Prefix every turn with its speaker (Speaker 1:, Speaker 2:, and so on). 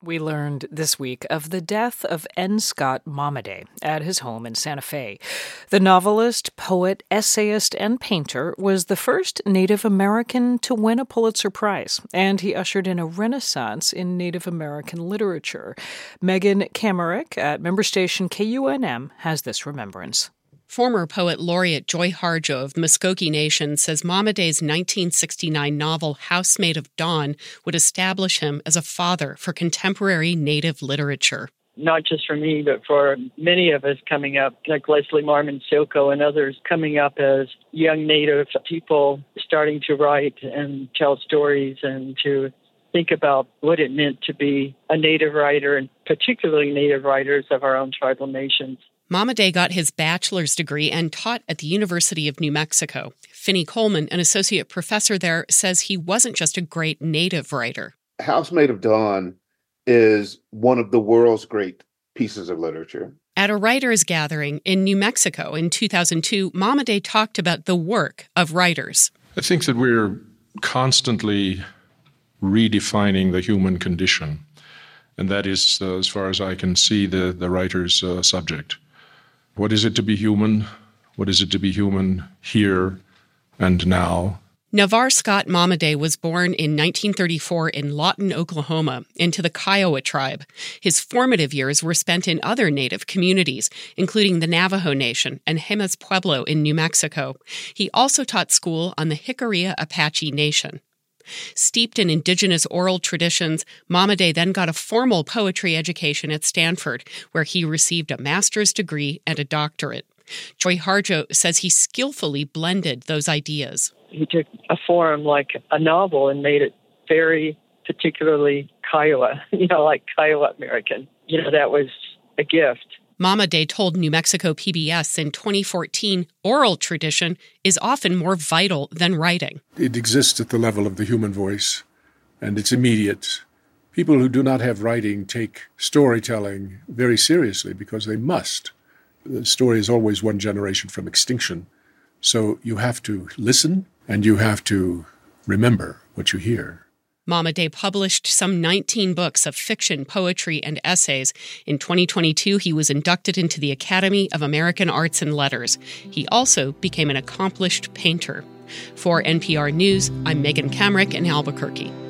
Speaker 1: We learned this week of the death of N. Scott Momaday at his home in Santa Fe. The novelist, poet, essayist, and painter was the first Native American to win a Pulitzer Prize, and he ushered in a renaissance in Native American literature. Megan Kamerick at member station KUNM has this remembrance.
Speaker 2: Former poet laureate Joy Harjo of Muskogee Nation says Momaday's 1969 novel House Made of Dawn would establish him as a father for contemporary Native literature.
Speaker 3: Not just for me, but for many of us coming up, like Leslie Marmon Silko and others coming up as young Native people starting to write and tell stories and to think about what it meant to be a Native writer, and particularly Native writers of our own tribal nations.
Speaker 2: Momaday got his bachelor's degree and taught at the University of New Mexico. Finnie Coleman, an associate professor there, says he wasn't just a great native writer.
Speaker 4: House Made of Dawn is one of the world's great pieces of literature.
Speaker 2: At a writers' gathering in New Mexico in 2002, Momaday talked about the work of writers.
Speaker 5: I think that we're constantly redefining the human condition. And that is, uh, as far as I can see, the, the writer's uh, subject. What is it to be human? What is it to be human here and now?
Speaker 2: Navarre Scott Momaday was born in 1934 in Lawton, Oklahoma, into the Kiowa tribe. His formative years were spent in other Native communities, including the Navajo Nation and Jemez Pueblo in New Mexico. He also taught school on the Jicarilla Apache Nation. Steeped in indigenous oral traditions, Momaday then got a formal poetry education at Stanford, where he received a master's degree and a doctorate. Joy Harjo says he skillfully blended those ideas.
Speaker 3: He took a form like a novel and made it very particularly Kiowa, you know, like Kiowa American. You know, that was a gift.
Speaker 2: Momaday told New Mexico PBS in 2014 oral tradition is often more vital than writing.
Speaker 6: It exists at the level of the human voice, and it's immediate. People who do not have writing take storytelling very seriously because they must. The story is always one generation from extinction. So you have to listen and you have to remember what you hear.
Speaker 2: Momaday published some 19 books of fiction, poetry, and essays. In 2022, he was inducted into the Academy of American Arts and Letters. He also became an accomplished painter. For NPR News, I'm Megan Kamerick in Albuquerque.